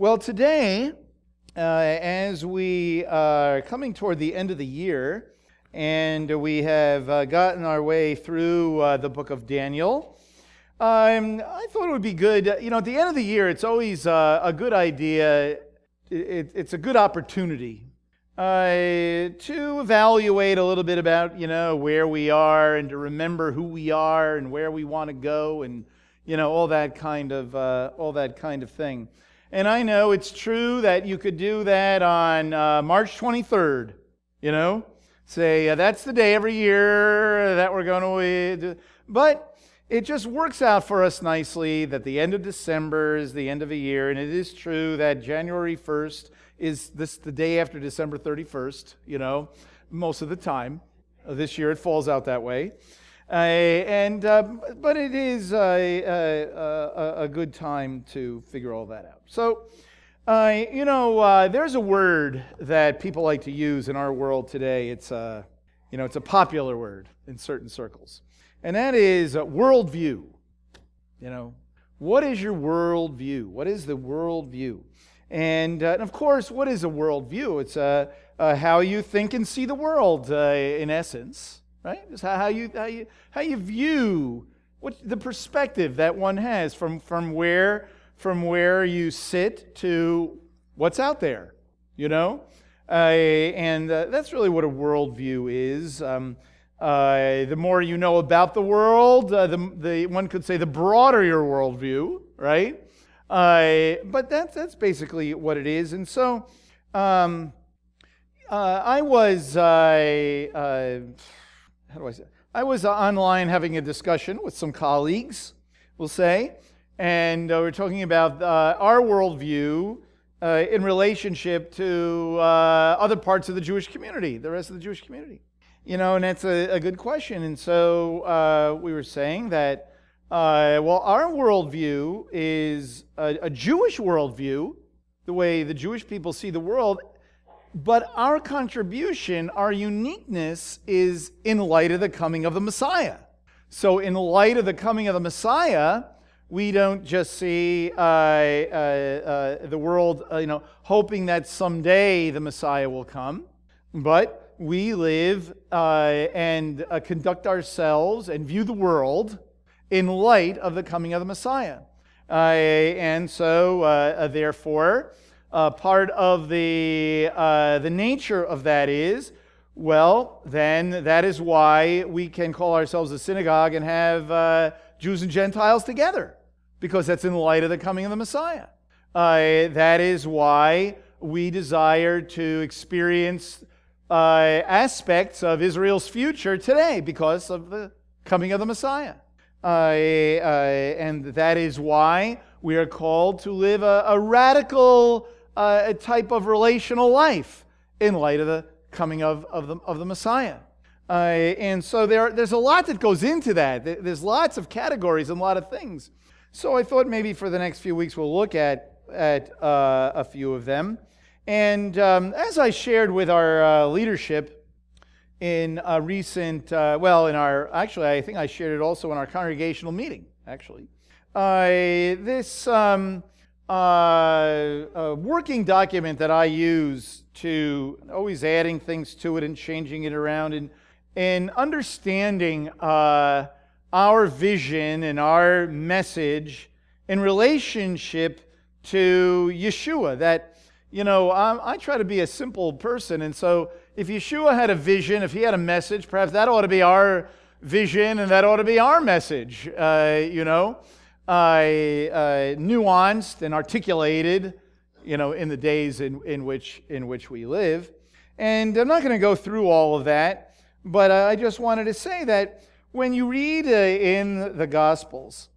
Well, today, uh, as we are coming toward the end of the year, and we have uh, gotten our way through uh, the book of Daniel, um, I thought it would be good. You know, at the end of the year, it's always uh, a good idea, it, it's a good opportunity uh, to evaluate a little bit about, you know, where we are and to remember who we are and where we want to go and, you know, all that kind of, uh, all that kind of thing. And I know it's true that you could do that on uh, March 23rd, you know, say uh, that's the day every year that we're going to, but it just works out for us nicely that the end of December is the end of a year, and it is true that January 1st is this the day after December 31st, you know, most of the time. This year it falls out that way. Uh, and uh, but it is a, a, a, good time to figure all that out. So, uh, you know, uh, there's a word that people like to use in our world today. It's a, you know, it's a popular word in certain circles, and that is worldview. You know, what is your worldview? What is the worldview? And, uh, and of course, what is a worldview? It's uh, uh, how you think and see the world, uh, in essence, right? It's how, how, you, how, you, how you view what, the perspective that one has from, from, where, from where you sit to what's out there, you know? Uh, and uh, that's really what a worldview is. Um, the more you know about the world, the, the, one could say the broader your worldview, right? Uh, but that's, that's basically what it is. And so um, uh, I was, uh, uh how do I say? I was online having a discussion with some colleagues, we'll say, and uh, we're talking about uh, our worldview in relationship to other parts of the Jewish community, the rest of the Jewish community. You know, and that's a, a good question. And so we were saying that uh, well, our worldview is a, a Jewish worldview, the way the Jewish people see the world, but our contribution, our uniqueness is in light of the coming of the Messiah. So, in light of the coming of the Messiah, we don't just see uh, uh, uh, the world, uh, you know, hoping that someday the Messiah will come, but we live uh, and uh, conduct ourselves and view the world in light of the coming of the Messiah. And so, therefore, uh, part of the, uh, the nature of that is, well, then that is why we can call ourselves a synagogue and have uh, Jews and Gentiles together, because that's in light of the coming of the Messiah. Uh, that is why we desire to experience aspects of Israel's future today, because of the coming of the Messiah. Uh, uh, and that is why we are called to live a, a radical uh, a type of relational life in light of the coming of, of, the, of the Messiah. Uh, and so there, there's a lot that goes into that. There's lots of categories and a lot of things. So I thought maybe for the next few weeks we'll look at, at uh, a few of them. And um, as I shared with our uh, leadership, in a recent, uh, well, in our, actually, I think I shared it also in our congregational meeting, actually. Uh, this um, uh, working document that I use to always adding things to it and changing it around and, and understanding uh, our vision and our message in relationship to Yeshua. That, you know, I, I try to be a simple person, and so if Yeshua had a vision, if he had a message, perhaps that ought to be our vision and that ought to be our message, uh, you know, uh, uh, nuanced and articulated, you know, in the days in, in, which, in which we live. And I'm not going to go through all of that, but I just wanted to say that when you read uh, in the Gospels,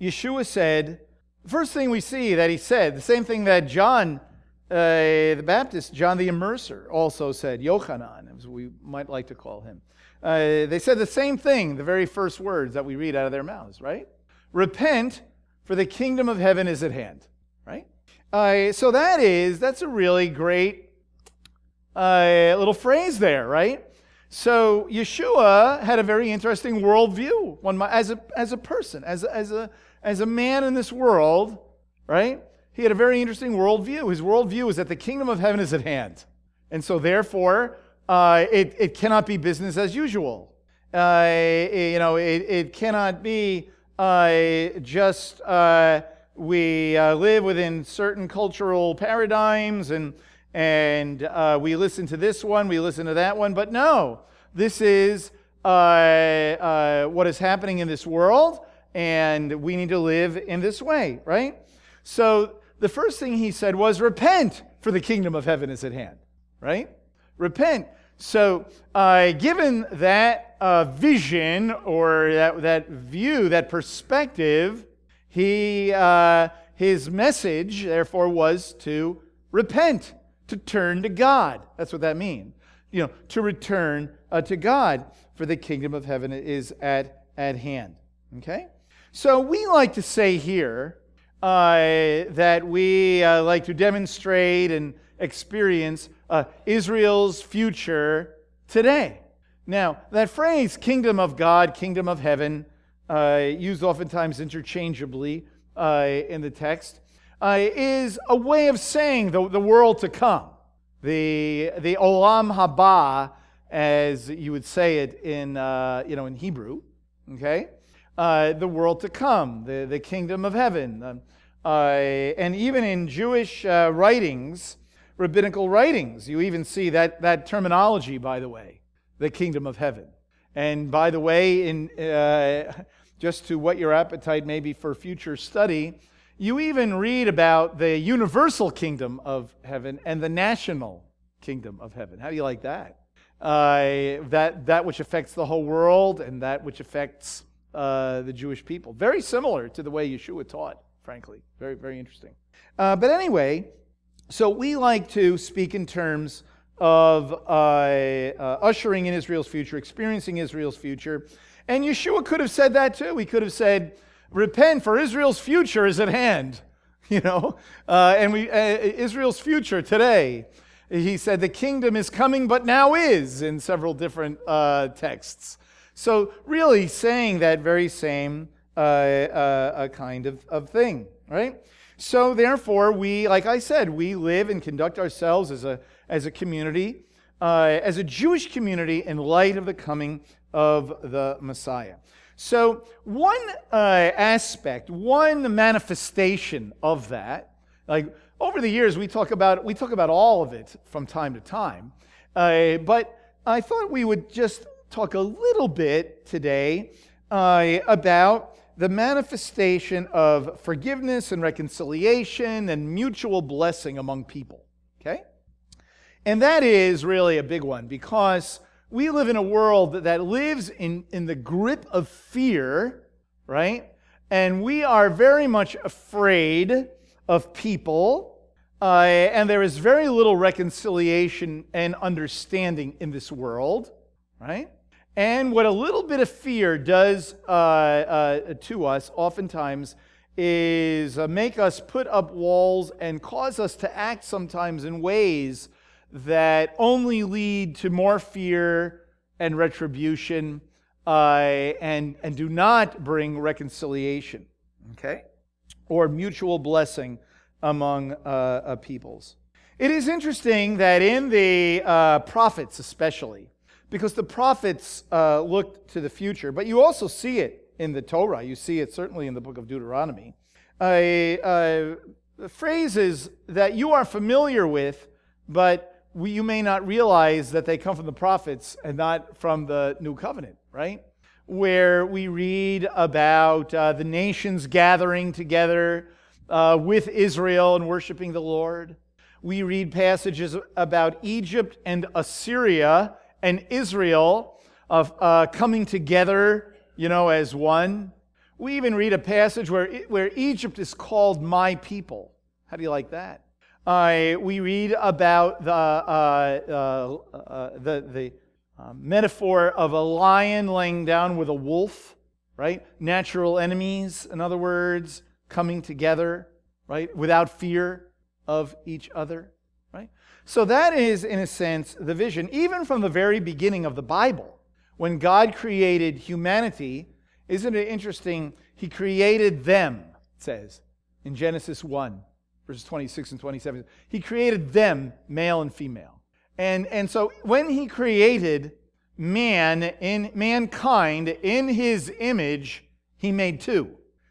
Yeshua said, first thing we see that he said, the same thing that John uh, the Baptist, John the Immerser, also said, Yochanan, as we might like to call him. Uh, they said the same thing, the very first words that we read out of their mouths, right? Repent, for the kingdom of heaven is at hand, right? Uh, so that is, that's a really great uh, little phrase there, right? So Yeshua had a very interesting worldview one, as, a, as a person, as, as, a, as a man in this world, right? he had a very interesting worldview. His worldview is that the kingdom of heaven is at hand. And so, therefore, uh, it, it cannot be business as usual. Uh, you know, it, it cannot be uh, just uh, we uh, live within certain cultural paradigms and, and uh, we listen to this one, we listen to that one. But no, this is what is happening in this world, and we need to live in this way, right? So, the first thing he said was, Repent, for the kingdom of heaven is at hand, right? Repent. So, uh, given that uh, vision or that, that view, that perspective, he, uh, his message, therefore, was to repent, to turn to God. That's what that means. You know, to return uh, to God, for the kingdom of heaven is at, at hand. Okay? So, we like to say here uh, that we uh, like to demonstrate and experience uh, Israel's future today. Now, that phrase, kingdom of God, kingdom of heaven, uh, used oftentimes interchangeably uh, in the text, uh, is a way of saying the, the world to come. The, the olam haba, as you would say it in, uh, you know, in Hebrew, okay? Uh, the world to come, the, the kingdom of heaven. Um, and even in Jewish writings, rabbinical writings. You even see that, that terminology, by the way, the kingdom of heaven. And by the way, in, uh, just to what your appetite may be for future study, you even read about the universal kingdom of heaven and the national kingdom of heaven. How do you like that? Uh, that, that which affects the whole world and that which affects uh, the Jewish people. Very similar to the way Yeshua taught, frankly. Very, very interesting. Uh, but anyway, so we like to speak in terms of uh, uh, ushering in Israel's future, experiencing Israel's future. And Yeshua could have said that too. He could have said, Repent, for Israel's future is at hand. You know, uh, and we, uh, Israel's future today. He said, The kingdom is coming, but now is, in several different uh, texts. So, really saying that very same uh, kind of, of thing, right? So, therefore, we, like I said, we live and conduct ourselves as a, as a community, uh, as a Jewish community in light of the coming of the Messiah. So, one uh, aspect, one manifestation of that, like over the years, we talk about, we talk about all of it from time to time, uh, but I thought we would just talk a little bit today uh, about the manifestation of forgiveness and reconciliation and mutual blessing among people. Okay? And that is really a big one because we live in a world that lives in, in the grip of fear, right? And we are very much afraid of people. Uh, and there is very little reconciliation and understanding in this world, right? And what a little bit of fear does uh, uh, to us, oftentimes, is uh, make us put up walls and cause us to act sometimes in ways that only lead to more fear and retribution uh, and, and do not bring reconciliation, okay? Or mutual blessing among uh, uh, peoples. It is interesting that in the prophets, especially, because the prophets uh, looked to the future, but you also see it in the Torah. You see it certainly in the book of Deuteronomy. Uh, phrases that you are familiar with, but we, you may not realize that they come from the prophets and not from the new covenant, right? Where we read about uh, the nations gathering together uh, with Israel and worshiping the Lord. We read passages about Egypt and Assyria and Israel of uh, coming together, you know, as one. We even read a passage where, where Egypt is called my people. How do you like that? Uh, we read about the, uh, uh, uh the, the uh, metaphor of a lion laying down with a wolf, right? Natural enemies, in other words, coming together, right? Without fear of each other. So, that is, in a sense, the vision, even from the very beginning of the Bible. When God created humanity, isn't it interesting? He created them, it says in Genesis 1. verses 26 and 27. He created them, male and female. And, and so when he created man in mankind in his image, he made two.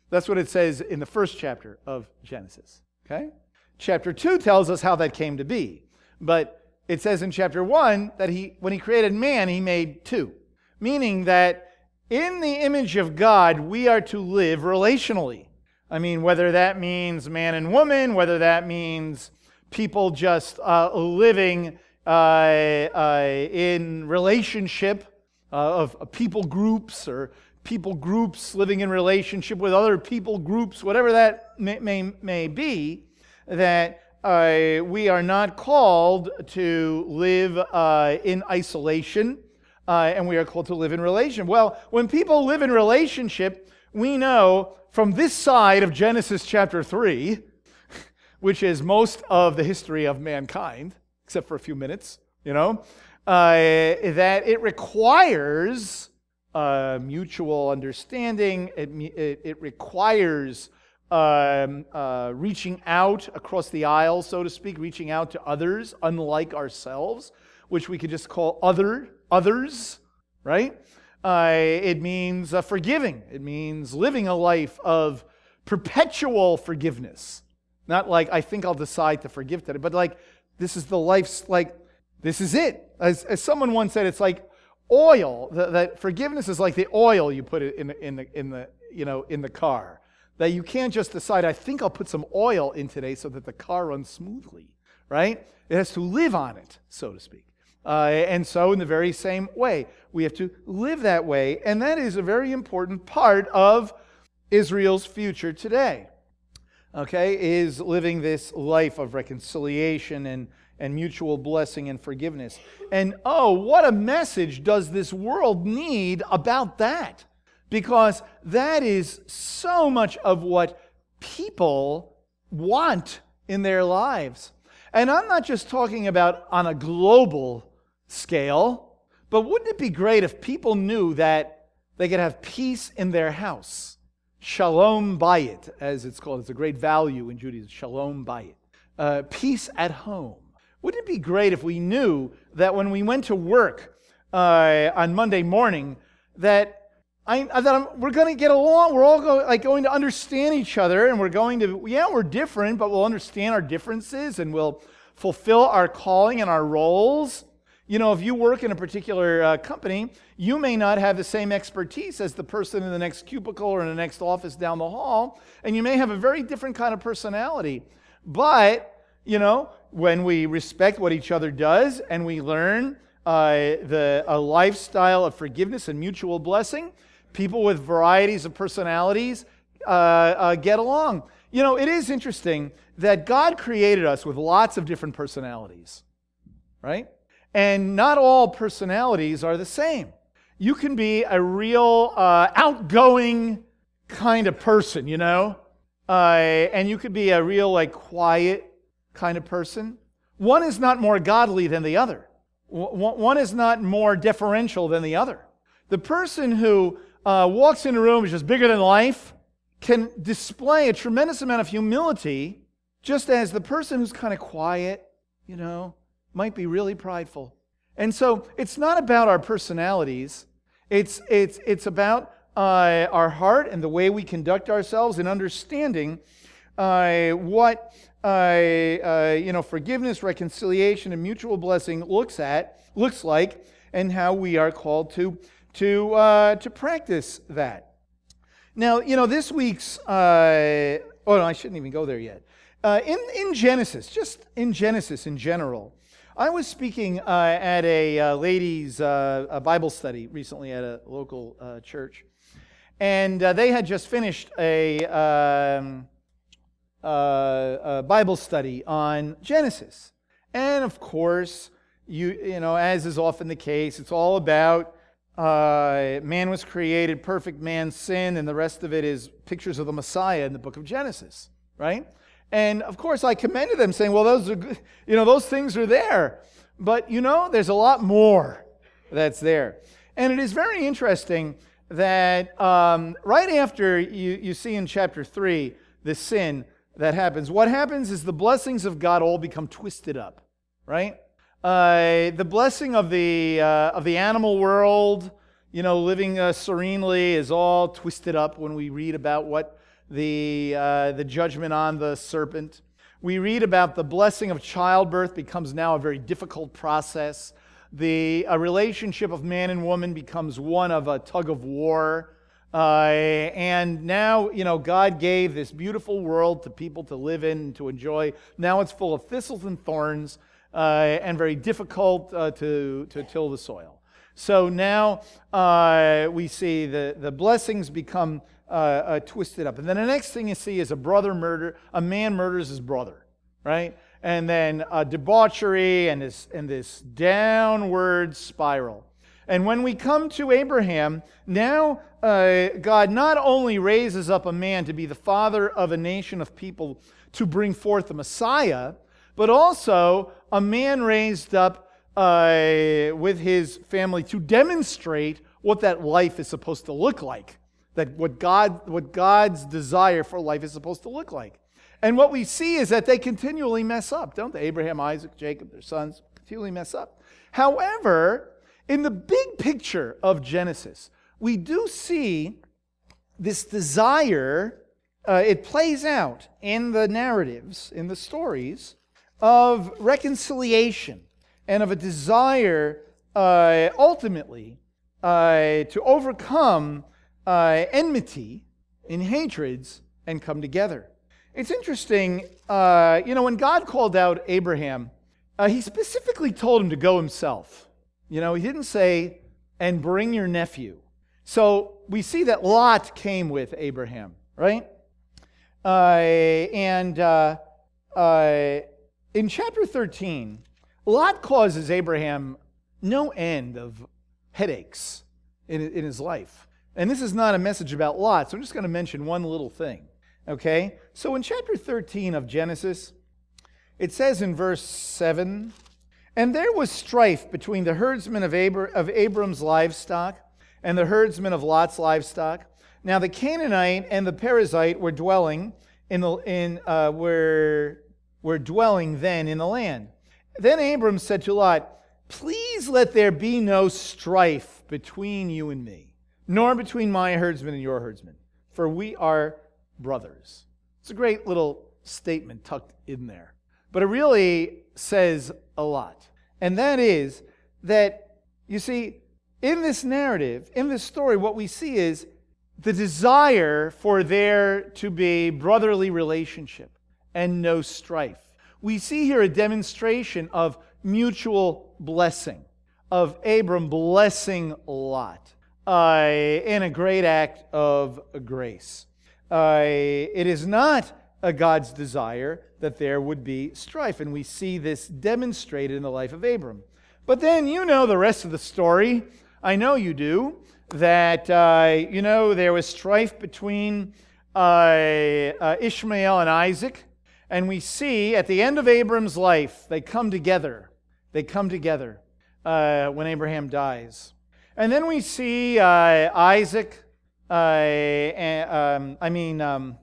That's what it says in the first chapter of Genesis. Okay? Chapter 2 tells us how that came to be. But it says in chapter 1 that he when he created man, he made two. Meaning that in the image of God, we are to live relationally. I mean, whether that means man and woman, whether that means people just uh, living uh, uh, in relationship uh, of, people groups or people groups living in relationship with other people groups, whatever that may, may, may be, that uh, we are not called to live uh, in isolation uh, and we are called to live in relation. Well, when people live in relationship, we know from this side of Genesis chapter 3, which is most of the history of mankind, except for a few minutes, you know, uh, that it requires uh, mutual understanding, it, it, it requires um, uh, reaching out across the aisle, so to speak, reaching out to others, unlike ourselves, which we could just call other others, right? Uh, it means uh, forgiving. It means living a life of perpetual forgiveness. Not like I think I'll decide to forgive today, but like this is the life's like this is it. As, as someone once said, it's like oil. That, forgiveness is like the oil you put in in the in the you know in the car. That you can't just decide I think I'll put some oil in today so that the car runs smoothly, right? It has to live on it, so to speak. Uh, and so, in the very same way, we have to live that way. And that is a very important part of Israel's future today. Okay, is living this life of reconciliation and, and mutual blessing and forgiveness. And oh, what a message does this world need about that? Because that is so much of what people want in their lives. And I'm not just talking about on a global scale. But wouldn't it be great if people knew that they could have peace in their house? Shalom bayit, as it's called. It's a great value in Judaism. Shalom bayit. Uh, peace at home. Wouldn't it be great if we knew that when we went to work uh, on Monday morning, that I, that I'm, we're going to get along. We're all go, like going to understand each other, and we're going to yeah, we're different, but we'll understand our differences, and we'll fulfill our calling and our roles. You know, if you work in a particular uh, company, you may not have the same expertise as the person in the next cubicle or in the next office down the hall, and you may have a very different kind of personality. But, you know, when we respect what each other does and we learn uh, the, a lifestyle of forgiveness and mutual blessing, people with varieties of personalities uh, uh get along. You know, it is interesting that God created us with lots of different personalities, right? And not all personalities are the same. You can be a real uh, outgoing kind of person, you know, uh, and you could be a real, like, quiet kind of person. One is not more godly than the other, one is not more deferential than the other. The person who uh, walks in a room is just bigger than life can display a tremendous amount of humility, just as the person who's kind of quiet, you know, might be really prideful. And so it's not about our personalities, it's, it's, it's about uh, our heart and the way we conduct ourselves and understanding uh, what uh, uh, you know forgiveness, reconciliation, and mutual blessing looks at looks like, and how we are called to to uh, to practice that. Now, you know, this week's uh, oh no, I shouldn't even go there yet. in in Genesis, just in Genesis in general, I was speaking uh, at a uh, ladies' uh, a Bible study recently at a local uh, church, and uh, they had just finished a, um, uh, a, Bible study on Genesis. And of course, you you know, as is often the case, it's all about man was created, perfect man sinned, and the rest of it is pictures of the Messiah in the book of Genesis, right? And of course, I commended them, saying, well, those are good. You know, those things are there. But you know, there's a lot more that's there. And it is very interesting that um, right after you, you see in chapter 3 the sin, that happens. What happens is the blessings of God all become twisted up, right? Uh, the blessing of the, uh, of the animal world, you know, living uh, serenely is all twisted up when we read about what the, uh, the judgment on the serpent. We read about the blessing of childbirth becomes now a very difficult process. The a relationship of man and woman becomes one of a tug of war. Uh, and now, you know, God gave this beautiful world to people to live in to enjoy. Now it's full of thistles and thorns uh, and very difficult uh, to, to till the soil. So now uh, we see the, the blessings become uh, uh, twisted up. And then the next thing you see is a brother murder, a man murders his brother, right? And then debauchery and this, and this downward spiral. And when we come to Abraham, now uh, God not only raises up a man to be the father of a nation of people to bring forth the Messiah, but also a man raised up uh, with his family to demonstrate what that life is supposed to look like that what, God, what God's desire for life is supposed to look like. And what we see is that they continually mess up, don't they? Abraham, Isaac, Jacob, their sons continually mess up. However, in the big picture of Genesis, we do see this desire, uh, it plays out in the narratives, in the stories, of reconciliation and of a desire uh, ultimately uh, to overcome uh, enmity, in hatreds, and come together. It's interesting, uh, you know, when God called out Abraham, uh, he specifically told him to go himself. You know, he didn't say, and bring your nephew. So we see that Lot came with Abraham, right? Uh, and in chapter 13, Lot causes Abraham no end of headaches in, in his life. And this is not a message about Lot, so I'm just going to mention one little thing. Okay? So in chapter 13 of Genesis, it says in verse 7 And there was strife between the herdsmen of, Abr- of Abram's livestock and the herdsmen of Lot's livestock. Now the Canaanite and the Perizzite were dwelling in the in uh, were were dwelling then in the land. Then Abram said to Lot, Please let there be no strife between you and me nor between my herdsmen and your herdsmen, for we are brothers. It's a great little statement tucked in there. But it really says a lot. And that is that, you see, in this narrative, in this story, what we see is the desire for there to be brotherly relationship and no strife. We see here a demonstration of mutual blessing, of Abram blessing Lot uh, in a great act of grace. Uh, it is not a God's desire that there would be strife, and we see this demonstrated in the life of Abram. But then you know the rest of the story. I know you do. That, uh, you know, there was strife between uh, uh, Ishmael and Isaac. And we see at the end of Abram's life, they come together. They come together uh, when Abraham dies. And then we see uh, Isaac, uh, um, I mean, um,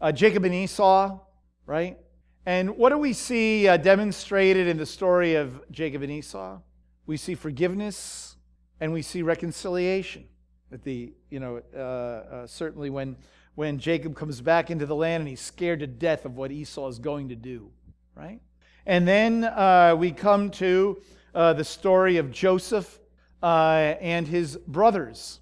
uh, Jacob and Esau, right? And what do we see uh, demonstrated in the story of Jacob and Esau? We see forgiveness and we see reconciliation. At the, you know, uh, certainly when, when Jacob comes back into the land and he's scared to death of what Esau is going to do, right? And then we come to the story of Joseph uh, and his brothers.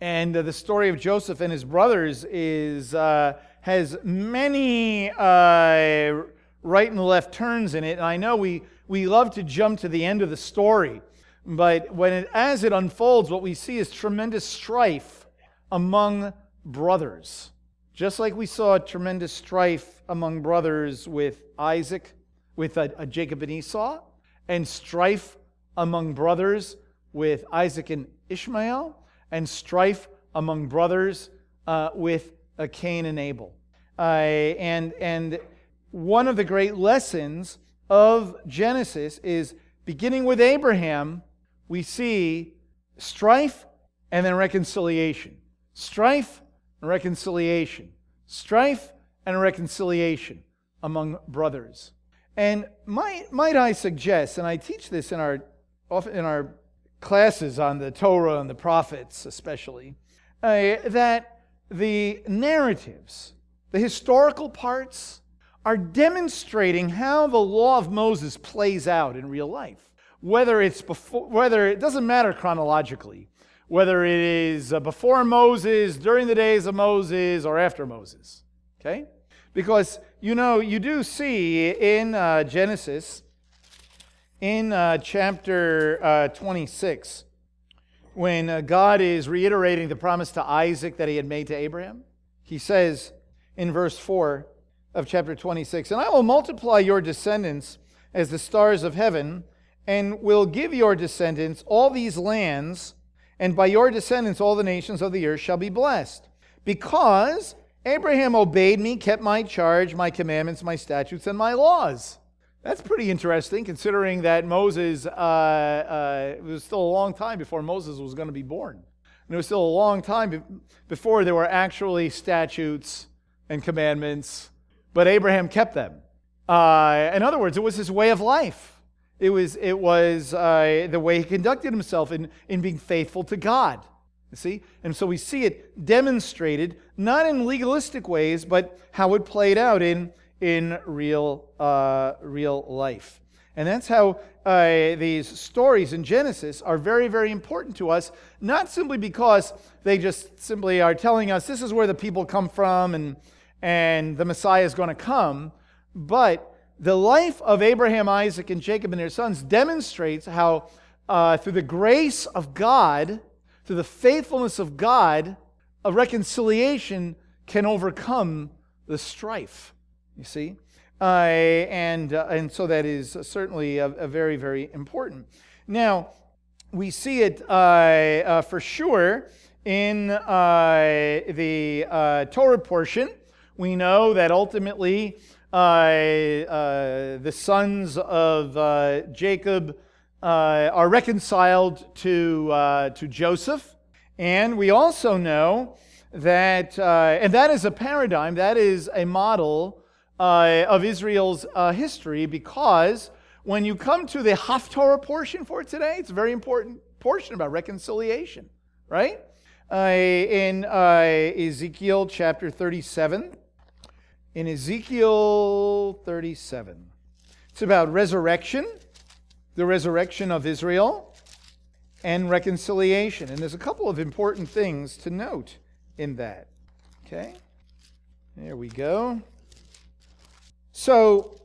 And uh, the story of Joseph and his brothers is, uh, has many uh, right and left turns in it. And I know we, we love to jump to the end of the story, but when it, as it unfolds, what we see is tremendous strife among brothers. Just like we saw tremendous strife among brothers with Isaac, with uh, Jacob and Esau, and strife among brothers with Isaac and Ishmael, and strife among brothers uh, with uh, Cain and Abel. Uh, and, and one of the great lessons of Genesis is beginning with Abraham, we see strife and then reconciliation. Strife and reconciliation. Strife and reconciliation among brothers. And might, might I suggest, and I teach this in our, in our classes on the Torah and the prophets especially, uh, that the narratives, the historical parts, are demonstrating how the law of Moses plays out in real life. Whether it's before, whether it doesn't matter chronologically, whether it is uh, before Moses, during the days of Moses, or after Moses. Okay? Because, you know, you do see in uh, Genesis, in uh, chapter uh, 26, when uh, God is reiterating the promise to Isaac that he had made to Abraham, he says in verse 4 of chapter 26 And I will multiply your descendants as the stars of heaven, and will give your descendants all these lands, and by your descendants all the nations of the earth shall be blessed. Because Abraham obeyed me, kept my charge, my commandments, my statutes, and my laws. That's pretty interesting, considering that Moses, uh, uh, it was still a long time before Moses was going to be born. And it was still a long time be- before there were actually statutes and commandments, but Abraham kept them. Uh, in other words, it was his way of life. It was, it was uh, the way he conducted himself in, in being faithful to God. You see? And so we see it demonstrated, not in legalistic ways, but how it played out in, in real, uh, real life. And that's how uh, these stories in Genesis are very, very important to us, not simply because they just simply are telling us this is where the people come from and, and the Messiah is going to come, but the life of Abraham, Isaac, and Jacob and their sons demonstrates how, uh, through the grace of God, through the faithfulness of God, a reconciliation can overcome the strife. You see? Uh, and, uh, and so that is certainly a, a, very, very important. Now, we see it uh, uh for sure in uh, the Torah portion. We know that ultimately the sons of Jacob uh, are reconciled to, uh, to Joseph. And we also know that, uh, and that is a paradigm, that is a model uh, of Israel's uh, history because when you come to the Haftorah portion for today, it's a very important portion about reconciliation, right? Uh, in Ezekiel chapter 37, in Ezekiel 37, it's about resurrection the resurrection of Israel, and reconciliation. And there's a couple of important things to note in that. Okay? There we go. So,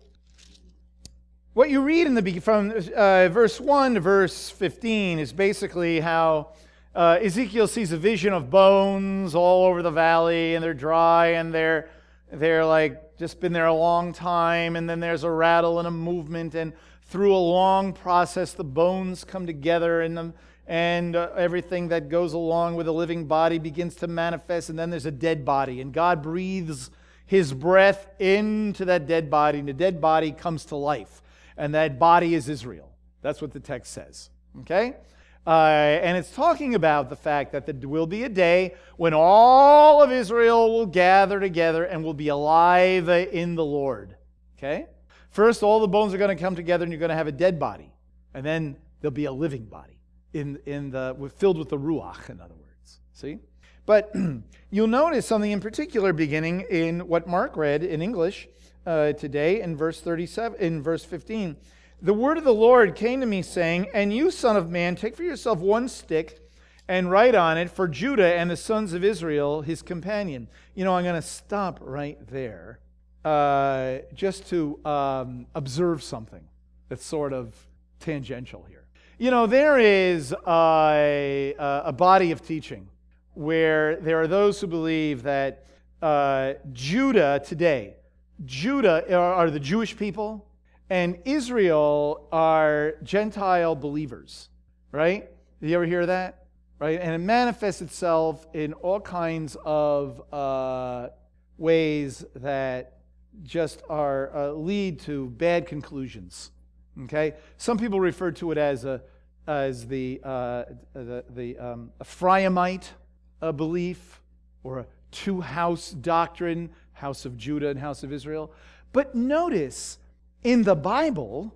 what you read in the from uh, verse 1 to verse 15 is basically how uh, Ezekiel sees a vision of bones all over the valley, and they're dry, and they're they're like just been there a long time, and then there's a rattle and a movement, and through a long process, the bones come together and, the, and uh, everything that goes along with a living body begins to manifest, and then there's a dead body. And God breathes his breath into that dead body, and the dead body comes to life. And that body is Israel. That's what the text says. Okay? Uh, and it's talking about the fact that there will be a day when all of Israel will gather together and will be alive in the Lord. Okay? First, all the bones are going to come together and you're going to have a dead body. And then there'll be a living body in, in the, filled with the Ruach, in other words. See? But you'll notice something in particular beginning in what Mark read in English uh, today in verse 37, in verse 15. The word of the Lord came to me saying, And you, son of man, take for yourself one stick and write on it for Judah and the sons of Israel, his companion. You know, I'm going to stop right there uh, just to um, observe something that's sort of tangential here. You know, there is a, a body of teaching where there are those who believe that uh, Judah today, Judah are, are the Jewish people, and Israel are Gentile believers, right? Did you ever hear that? Right? And it manifests itself in all kinds of uh, ways that just are uh, lead to bad conclusions. Okay, some people refer to it as a as the uh, the, the um, Ephraimite belief or a two house doctrine. house of Judah and house of Israel. But notice in the Bible,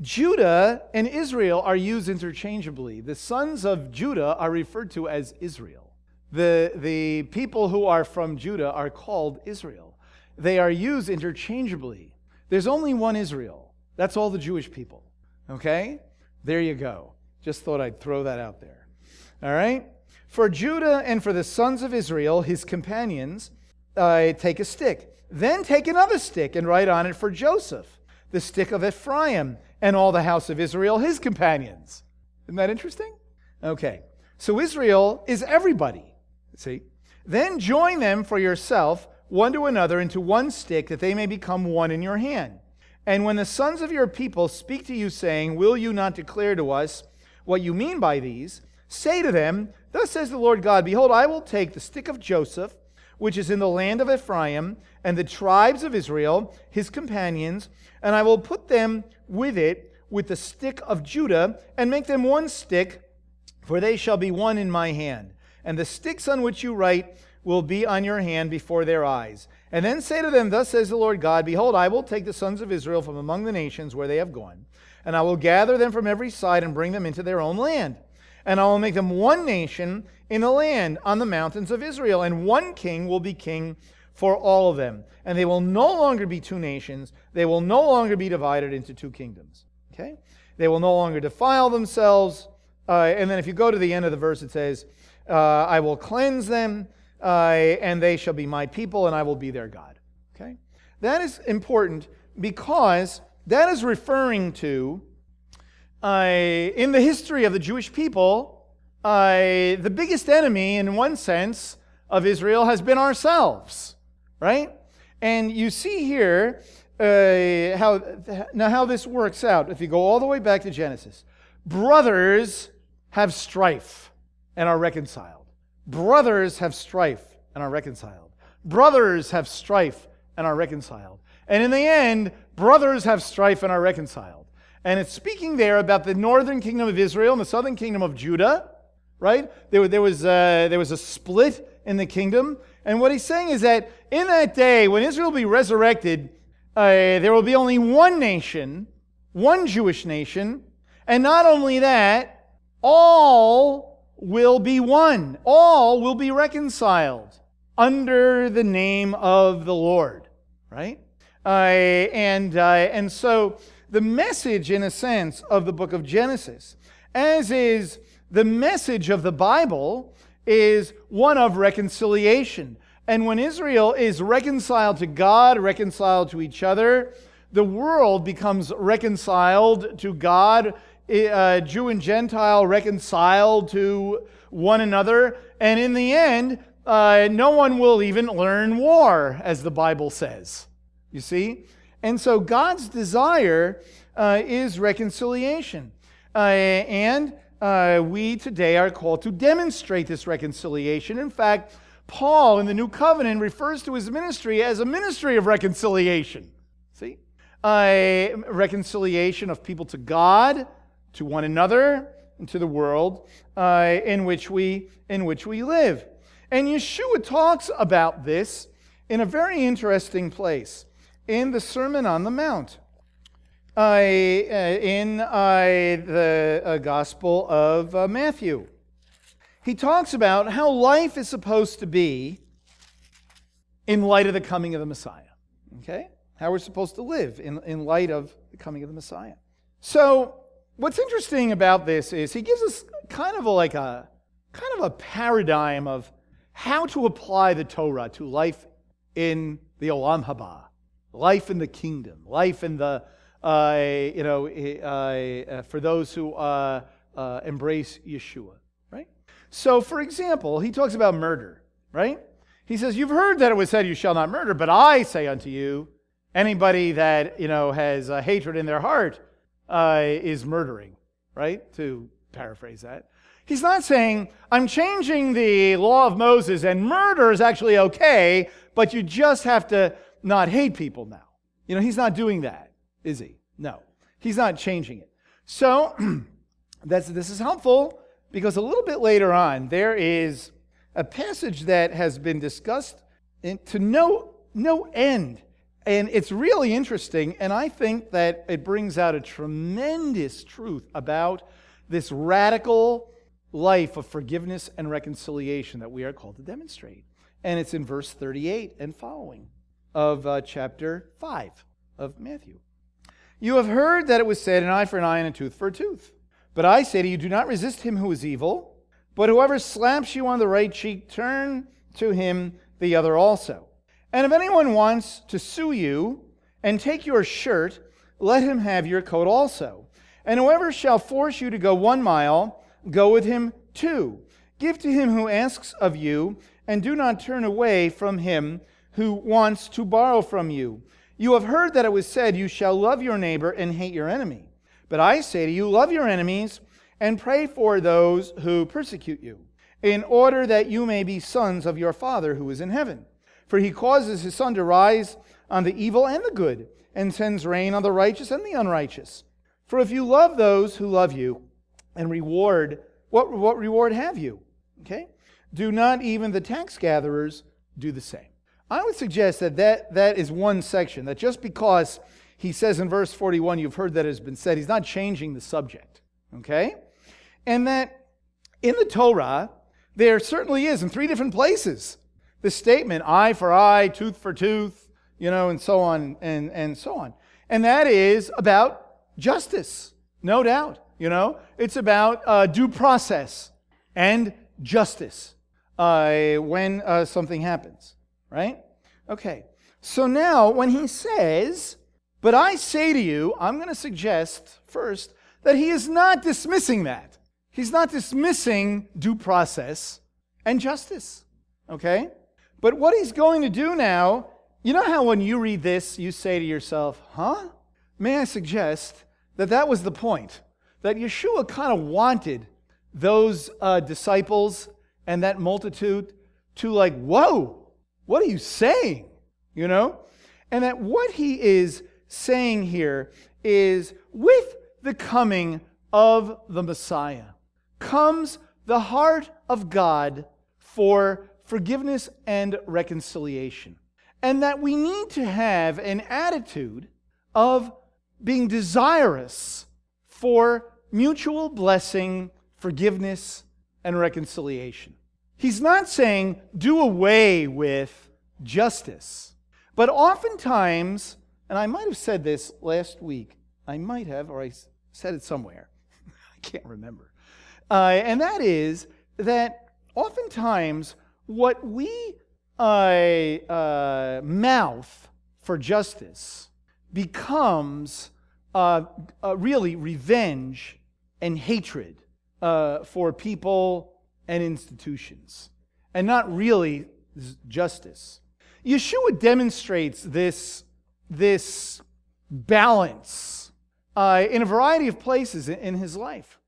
Judah and Israel are used interchangeably. The sons of Judah are referred to as Israel. The, the people who are from Judah are called Israel. They are used interchangeably. There's only one Israel. That's all the Jewish people. Okay? There you go. Just thought I'd throw that out there. All right? For Judah and for the sons of Israel, his companions, uh, take a stick. Then take another stick and write on it for Joseph, the stick of Ephraim, and all the house of Israel, his companions. Isn't that interesting? Okay. So Israel is everybody. See? Then join them for yourself, one to another, into one stick, that they may become one in your hand. And when the sons of your people speak to you, saying, Will you not declare to us what you mean by these? Say to them, Thus says the Lord God, Behold, I will take the stick of Joseph, which is in the land of Ephraim, and the tribes of Israel, his companions, and I will put them with it, with the stick of Judah, and make them one stick, for they shall be one in my hand. And the sticks on which you write will be on your hand before their eyes. And then say to them, Thus says the Lord God, Behold, I will take the sons of Israel from among the nations where they have gone, and I will gather them from every side and bring them into their own land and I will make them one nation in the land on the mountains of Israel, and one king will be king for all of them. And they will no longer be two nations, they will no longer be divided into two kingdoms. Okay? They will no longer defile themselves. Uh, and then if you go to the end of the verse, it says, uh, I will cleanse them, uh, and they shall be my people, and I will be their God. Okay? That is important because that is referring to uh, in the history of the Jewish people, uh, the biggest enemy, in one sense, of Israel has been ourselves, right? And you see here uh, how now how this works out. If you go all the way back to Genesis, brothers have strife and are reconciled. Brothers have strife and are reconciled. Brothers have strife and are reconciled. And in the end, brothers have strife and are reconciled. And it's speaking there about the northern kingdom of Israel and the southern kingdom of Judah, right? There, there, was, uh, there was a split in the kingdom. And what he's saying is that in that day, when Israel will be resurrected, uh, there will be only one nation, one Jewish nation. And not only that, all will be one. All will be reconciled under the name of the Lord, right? Uh, and, uh, and so the message, in a sense, of the book of Genesis, as is the message of the Bible, is one of reconciliation. And when Israel is reconciled to God, reconciled to each other, the world becomes reconciled to God, uh, Jew and Gentile reconciled to one another. And in the end, uh, no one will even learn war, as the Bible says. You see? And so God's desire uh, is reconciliation. Uh, and uh, we today are called to demonstrate this reconciliation. In fact, Paul in the New Covenant refers to his ministry as a ministry of reconciliation. See? Uh, reconciliation of people to God, to one another, and to the world uh, in, which we, in which we live. And Yeshua talks about this in a very interesting place in the Sermon on the Mount, uh, in uh, the Gospel of uh, Matthew. He talks about how life is supposed to be in light of the coming of the Messiah. Okay? How we're supposed to live in, in light of the coming of the Messiah. So, what's interesting about this is he gives us kind of a, like a kind of a paradigm of how to apply the Torah to life in the Olam Haba life in the kingdom, life in the, you know, uh, for those who uh, uh, embrace Yeshua, right? So, for example, he talks about murder, right? He says, You've heard that it was said, You shall not murder, but I say unto you, anybody that, you know, has hatred in their heart is murdering, right? To paraphrase that. He's not saying, I'm changing the law of Moses and murder is actually okay, but you just have to not hate people now. You know, he's not doing that, is he? No. He's not changing it. So, that's, this is helpful because a little bit later on, there is a passage that has been discussed in, to no no end. And it's really interesting, and I think that it brings out a tremendous truth about this radical life of forgiveness and reconciliation that we are called to demonstrate. And it's in verse 38 and following of uh, chapter 5 of Matthew. You have heard that it was said, an eye for an eye and a tooth for a tooth. But I say to you, do not resist him who is evil, but whoever slaps you on the right cheek, turn to him the other also. And if anyone wants to sue you and take your shirt, let him have your coat also. And whoever shall force you to go one mile, go with him two. Give to him who asks of you, and do not turn away from him who wants to borrow from you. You have heard that it was said, You shall love your neighbor and hate your enemy. But I say to you, love your enemies and pray for those who persecute you, in order that you may be sons of your Father who is in heaven. For he causes his sun to rise on the evil and the good, and sends rain on the righteous and the unrighteous. For if you love those who love you, and reward, what, what reward have you? Okay? Do not even the tax gatherers do the same? I would suggest that, that that is one section, that just because he says in verse 41, you've heard that has been said, he's not changing the subject. Okay? And that in the Torah, there certainly is in three different places the statement eye for eye, tooth for tooth, you know, and so on and, and so on. And that is about justice, no doubt. You know, it's about uh, due process and justice uh, when uh, something happens, right? Okay. So now, when he says, but I say to you, I'm going to suggest first that he is not dismissing that. He's not dismissing due process and justice. Okay? But what he's going to do now, you know how when you read this, you say to yourself, huh? May I suggest that that was the point? That Yeshua kind of wanted those uh, disciples and that multitude to, like, whoa, what are you saying? You know? And that what he is saying here is with the coming of the Messiah comes the heart of God for forgiveness and reconciliation. And that we need to have an attitude of being desirous for mutual blessing, forgiveness, and reconciliation. He's not saying do away with justice, but oftentimes, and I might have said this last week, I might have, or I said it somewhere, I can't remember, uh, and that is that oftentimes what we uh, uh, mouth for justice becomes uh, uh really revenge and hatred uh, for people and institutions, and not really justice. Yeshua demonstrates this, this balance uh, in a variety of places in his life.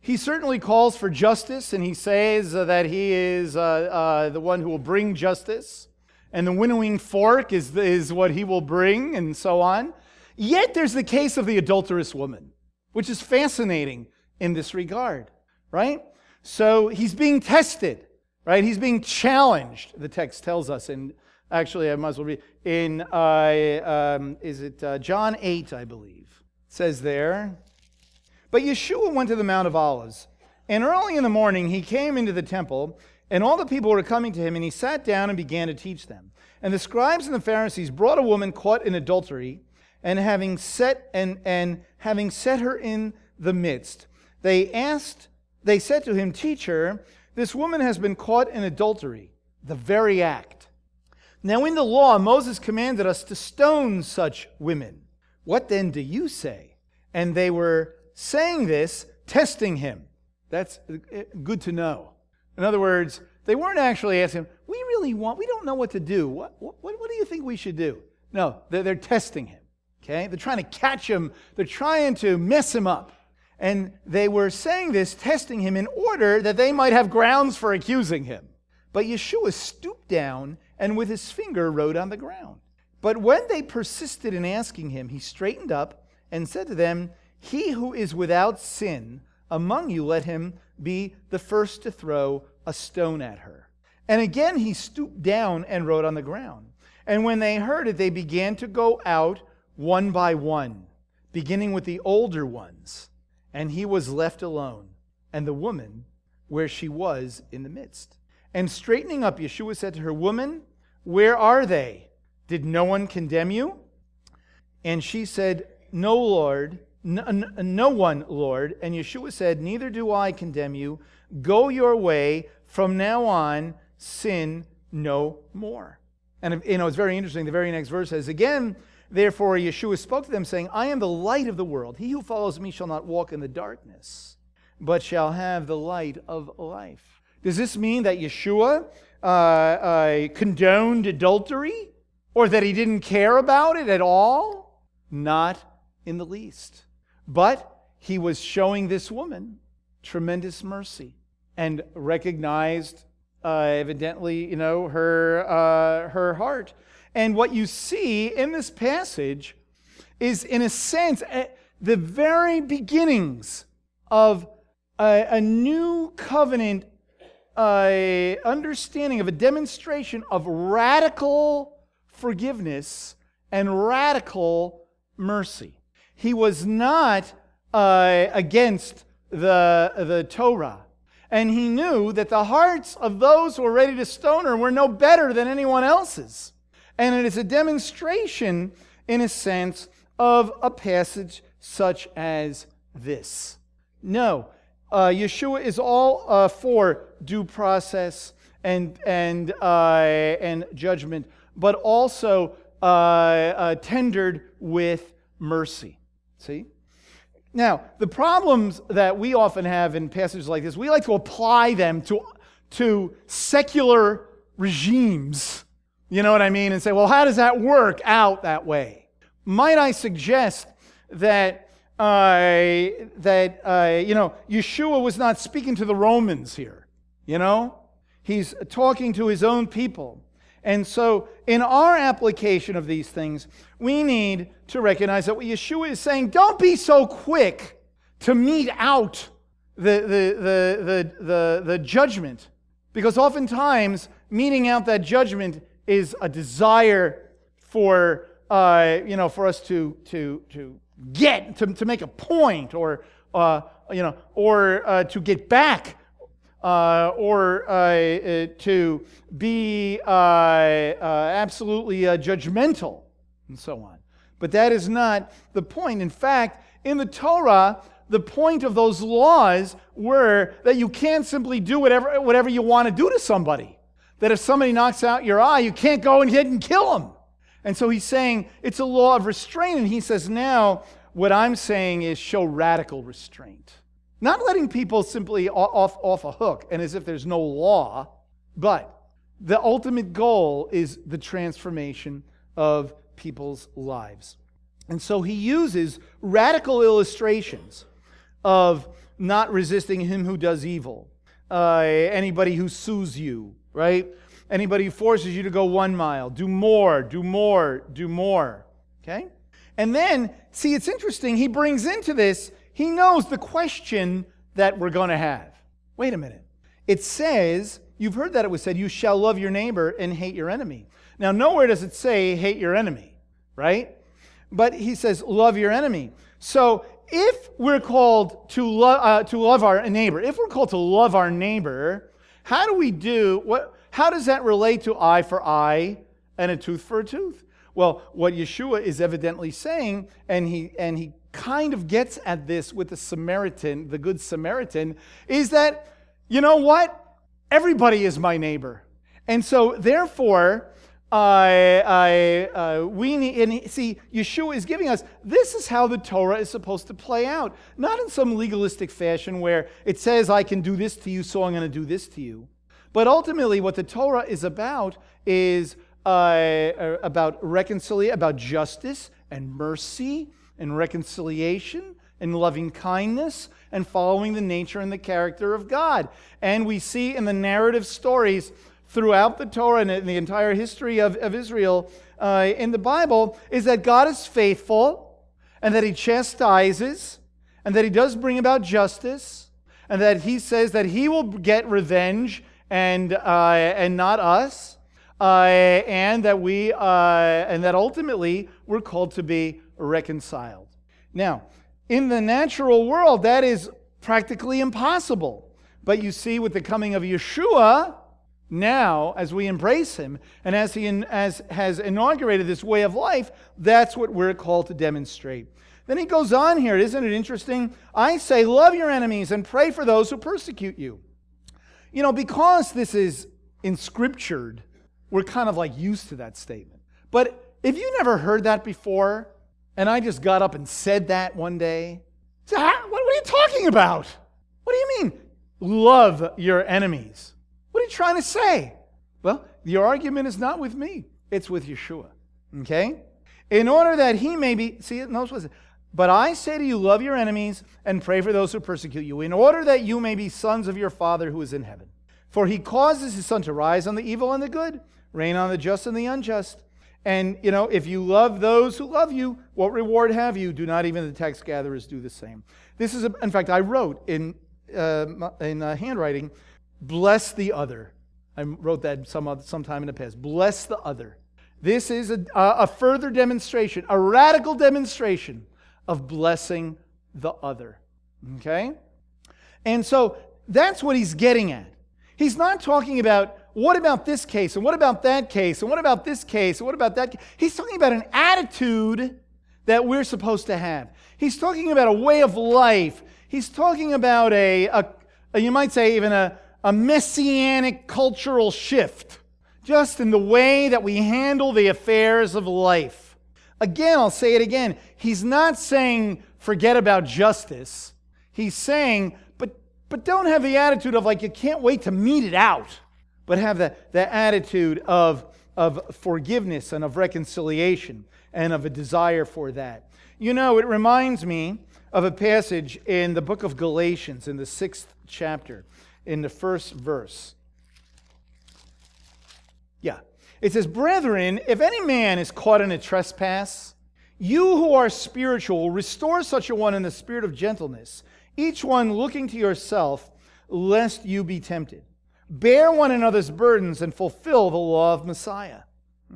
He certainly calls for justice, and he says uh, that he is uh, uh, the one who will bring justice, and the winnowing fork is, is what he will bring, and so on. Yet there's the case of the adulterous woman, which is fascinating in this regard, right? So he's being tested, right? He's being challenged, the text tells us. And actually, I might as well read in, uh, um, is it uh, John 8, I believe? It says there, but Yeshua went to the Mount of Olives, and early in the morning he came into the temple, and all the people were coming to him, and he sat down and began to teach them. And the scribes and the Pharisees brought a woman caught in adultery, and having set and, and having set her in the midst, they asked, they said to him, Teacher, this woman has been caught in adultery, the very act. Now in the law, Moses commanded us to stone such women. What then do you say? And they were saying this, testing him. That's uh, good to know. In other words, they weren't actually asking, we really want, we don't know what to do. What, what, what do you think we should do? No, they're, they're testing him. Okay? They're trying to catch him, they're trying to mess him up. And they were saying this, testing him in order that they might have grounds for accusing him. But Yeshua stooped down and with his finger wrote on the ground. But when they persisted in asking him, he straightened up and said to them, he who is without sin among you, let him be the first to throw a stone at her. And again he stooped down and wrote on the ground. And when they heard it, they began to go out one by one, beginning with the older ones. And he was left alone, and the woman where she was in the midst. And straightening up, Yeshua said to her, Woman, where are they? Did no one condemn you? And she said, No, Lord, no, no one, Lord. And Yeshua said, Neither do I condemn you. Go your way. From now on, sin no more. And you know, it's very interesting. The very next verse says, Again, therefore, Yeshua spoke to them, saying, I am the light of the world. He who follows me shall not walk in the darkness, but shall have the light of life. Does this mean that Yeshua uh, uh, condoned adultery or that he didn't care about it at all? Not in the least. But he was showing this woman tremendous mercy and recognized uh, evidently, you know, her, uh, her heart. And what you see in this passage is, in a sense, the very beginnings of a, a new covenant uh, understanding of a demonstration of radical forgiveness and radical mercy. He was not uh, against the, the Torah. And he knew that the hearts of those who were ready to stone her were no better than anyone else's. And it is a demonstration, in a sense, of a passage such as this. No, uh, Yeshua is all uh, for due process and, and, uh, and judgment, but also uh, uh, tendered with mercy. See? Now, the problems that we often have in passages like this, we like to apply them to, to secular regimes. You know what I mean? And say, well, how does that work out that way? Might I suggest that, uh, that uh, you know, Yeshua was not speaking to the Romans here, you know? He's talking to his own people. And so, in our application of these things, we need to recognize that what Yeshua is saying, don't be so quick to mete out the, the, the, the, the, the judgment. Because oftentimes, meting out that judgment is a desire for, uh, you know, for us to, to, to get, to, to make a point, or, uh, you know, or uh, to get back uh, or uh, uh, to be absolutely judgmental, and so on. But that is not the point. In fact, in the Torah, the point of those laws were that you can't simply do whatever, whatever you want to do to somebody. That if somebody knocks out your eye, you can't go ahead and kill them. And so he's saying it's a law of restraint. And he says, now, what I'm saying is show radical restraint. Not letting people simply off, off a hook and as if there's no law, but the ultimate goal is the transformation of people's lives. And so he uses radical illustrations of not resisting him who does evil, uh, anybody who sues you, right? Anybody who forces you to go one mile, do more, do more, do more. Okay? And then, see, it's interesting, he brings into this he knows the question that we're going to have. Wait a minute. It says, you've heard that it was said, you shall love your neighbor and hate your enemy. Now, nowhere does it say hate your enemy, right? But he says, love your enemy. So, if we're called to, lo- uh, to love our neighbor, if we're called to love our neighbor, how do we do what? How does that relate to eye for eye and a tooth for a tooth? Well, what Yeshua is evidently saying, and he and he kind of gets at this with the Samaritan, the Good Samaritan, is that, you know what? Everybody is my neighbor. And so, therefore, I, I, uh, we need, and see, Yeshua is giving us this is how the Torah is supposed to play out. Not in some legalistic fashion where it says, I can do this to you, so I'm going to do this to you. But ultimately, what the Torah is about is uh, uh about reconciliation, about justice and mercy and reconciliation and loving kindness and following the nature and the character of God. And we see in the narrative stories throughout the Torah and in the entire history of, of Israel uh, in the Bible is that God is faithful and that He chastises and that He does bring about justice and that He says that He will get revenge and, uh, and not us. uh, and that we uh, and that ultimately we're called to be reconciled. Now, in the natural world, that is practically impossible. But you see, with the coming of Yeshua, now as we embrace him and as he in, as has inaugurated this way of life, that's what we're called to demonstrate. Then he goes on here, isn't it interesting? I say, love your enemies and pray for those who persecute you. You know, because this is inscriptured, we're kind of like used to that statement. But if you never heard that before, and I just got up and said that one day, ah, what are you talking about? What do you mean, love your enemies? What are you trying to say? Well, your argument is not with me, it's with Yeshua. Okay? In order that he may be, see, notice what it But I say to you, love your enemies and pray for those who persecute you, in order that you may be sons of your Father who is in heaven. For he causes his sun to rise on the evil and the good rain on the just and the unjust. And, you know, if you love those who love you, what reward have you? Do not even the tax gatherers do the same? This is, a, in fact, I wrote in, uh, in uh, handwriting, bless the other. I wrote that some, sometime in the past. Bless the other. This is a, a further demonstration, a radical demonstration of blessing the other. Okay? And so that's what he's getting at. He's not talking about what about this case? And what about that case? And what about this case? And what about that? He's talking about an attitude that we're supposed to have. He's talking about a way of life. He's talking about a, a you might say, even a, a messianic cultural shift, just in the way that we handle the affairs of life. Again, I'll say it again. He's not saying forget about justice. He's saying, but, but don't have the attitude of like you can't wait to mete it out but have that, that attitude of, of forgiveness and of reconciliation and of a desire for that. You know, it reminds me of a passage in the book of Galatians in the sixth chapter, in the first verse. Yeah. It says, Brethren, if any man is caught in a trespass, you who are spiritual, restore such a one in the spirit of gentleness, each one looking to yourself, lest you be tempted. Bear one another's burdens and fulfill the law of Messiah.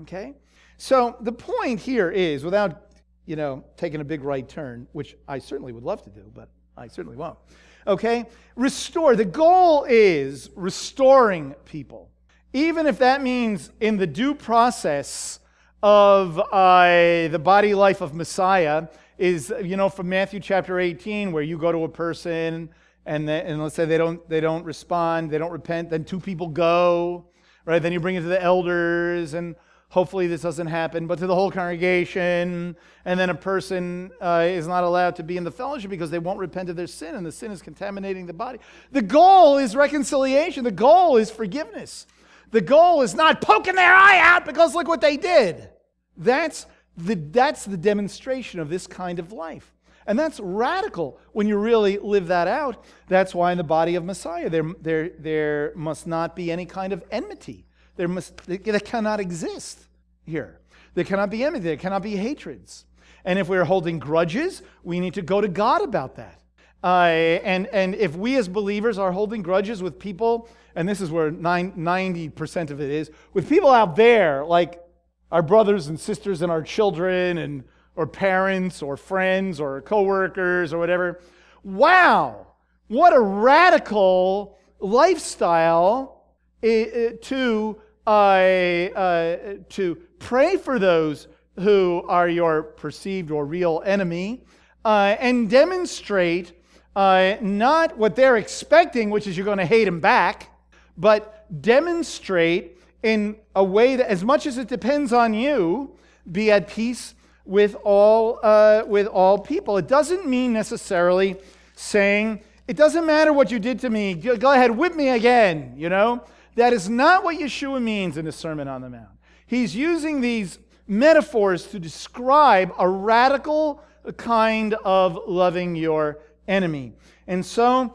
Okay? So the point here is, without you know, taking a big right turn, which I certainly would love to do, but I certainly won't. Okay? Restore. The goal is restoring people. Even if that means in the due process of uh, the body life of Messiah, is, you know, from Matthew chapter 18, where you go to a person and, they, and let's say they don't, they don't respond, they don't repent, then two people go, right? Then you bring it to the elders, and hopefully this doesn't happen, but to the whole congregation, and then a person uh, is not allowed to be in the fellowship because they won't repent of their sin, and the sin is contaminating the body. The goal is reconciliation, the goal is forgiveness. The goal is not poking their eye out because look what they did. That's the, that's the demonstration of this kind of life. And that's radical when you really live that out. That's why in the body of Messiah, there, there, there must not be any kind of enmity. There, must, there cannot exist here. There cannot be enmity. There cannot be hatreds. And if we're holding grudges, we need to go to God about that. Uh, and, and if we as believers are holding grudges with people, and this is where 90% of it is, with people out there, like our brothers and sisters and our children and or parents or friends or coworkers or whatever. Wow, what a radical lifestyle to, uh, uh, to pray for those who are your perceived or real enemy uh, and demonstrate uh, not what they're expecting, which is you're going to hate them back, but demonstrate in a way that, as much as it depends on you, be at peace with all, uh, with all people. It doesn't mean necessarily saying, it doesn't matter what you did to me, go ahead, whip me again, you know? That is not what Yeshua means in the Sermon on the Mount. He's using these metaphors to describe a radical kind of loving your enemy. And so,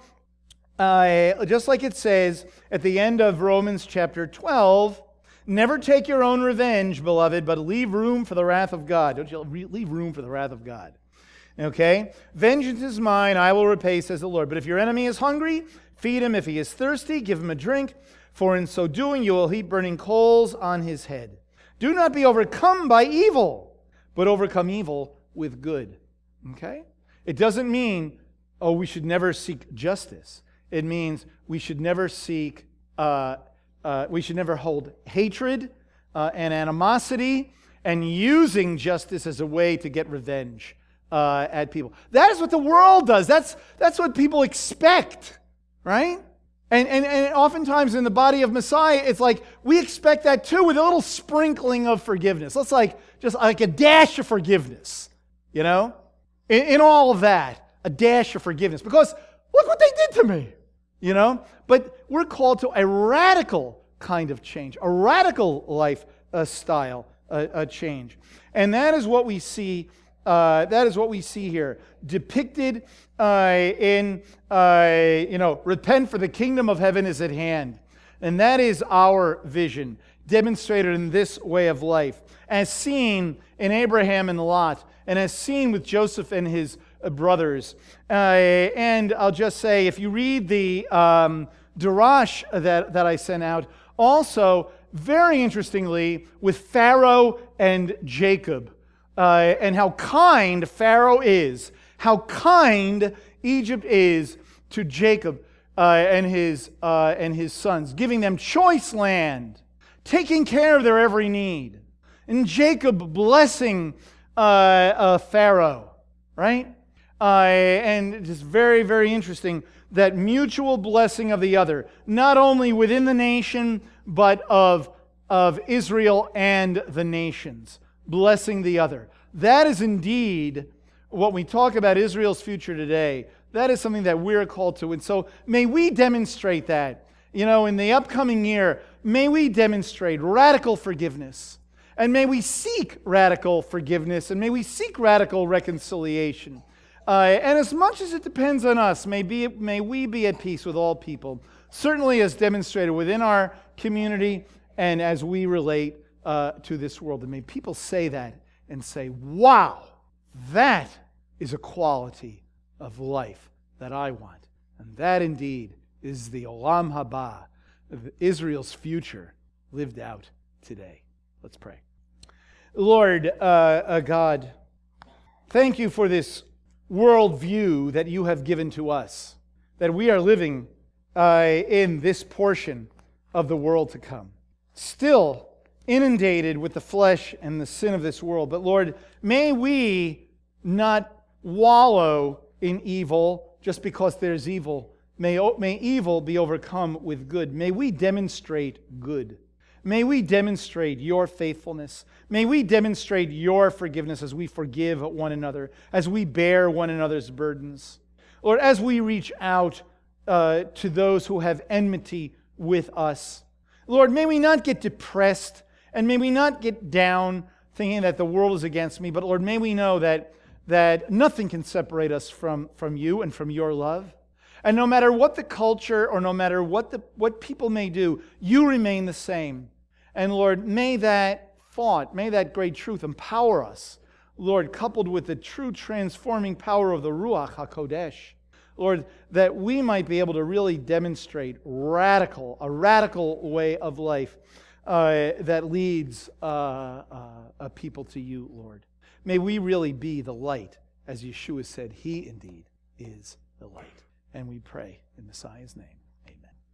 uh, just like it says at the end of Romans chapter 12, Never take your own revenge, beloved, but leave room for the wrath of God. Don't you leave room for the wrath of God? Okay? Vengeance is mine, I will repay, says the Lord. But if your enemy is hungry, feed him. If he is thirsty, give him a drink. For in so doing you will heap burning coals on his head. Do not be overcome by evil, but overcome evil with good. Okay? It doesn't mean, oh, we should never seek justice. It means we should never seek, uh, uh, we should never hold hatred uh, and animosity and using justice as a way to get revenge uh, at people. That is what the world does. That's, that's what people expect, right? And, and, and oftentimes in the body of Messiah, it's like we expect that too with a little sprinkling of forgiveness. Let's like just like a dash of forgiveness, you know? In, in all of that, a dash of forgiveness. Because look what they did to me, you know? But we're called to a radical kind of change, a radical life uh, style uh, uh, change. And that is what we see uh, that is what we see here depicted uh, in, uh, you know, repent for the kingdom of heaven is at hand. And that is our vision, demonstrated in this way of life, as seen in Abraham and Lot, and as seen with Joseph and his uh, brothers. Uh, and I'll just say, if you read the um, Darash that, that I sent out, also, very interestingly, with Pharaoh and Jacob uh, and how kind Pharaoh is, how kind Egypt is to Jacob uh, and, his, uh, and his sons, giving them choice land, taking care of their every need. And Jacob blessing uh, uh, Pharaoh, right? Uh, and it's very, very interesting that mutual blessing of the other, not only within the nation, but of, of Israel and the nations blessing the other. That is indeed what we talk about Israel's future today. That is something that we're called to. And so may we demonstrate that. You know, in the upcoming year, may we demonstrate radical forgiveness. And may we seek radical forgiveness and may we seek radical reconciliation. Uh, and as much as it depends on us, may, be, may we be at peace with all people, certainly as demonstrated within our community and as we relate uh, to this world. And may people say that and say, wow, that is a quality of life that I want. And that indeed is the Olam Haba, Israel's future lived out today. Let's pray. Lord uh, uh, God, thank you for this worldview that you have given to us, that we are living uh, in this portion of the world to come. Still, inundated with the flesh and the sin of this world. But Lord, may we not wallow in evil just because there's evil. May, may evil be overcome with good. May we demonstrate good. May we demonstrate your faithfulness. May we demonstrate your forgiveness as we forgive one another, as we bear one another's burdens. Lord, as we reach out uh, to those who have enmity with us. Lord, may we not get depressed and may we not get down thinking that the world is against me, but Lord, may we know that, that nothing can separate us from, from you and from your love. And no matter what the culture or no matter what, the, what people may do, you remain the same. And Lord, may that thought, may that great truth empower us, Lord, coupled with the true transforming power of the Ruach HaKodesh. Lord, that we might be able to really demonstrate radical, a radical way of life uh, that leads uh, uh, a people to you, Lord. May we really be the light, as Yeshua said, He indeed is the light. And we pray in Messiah's name.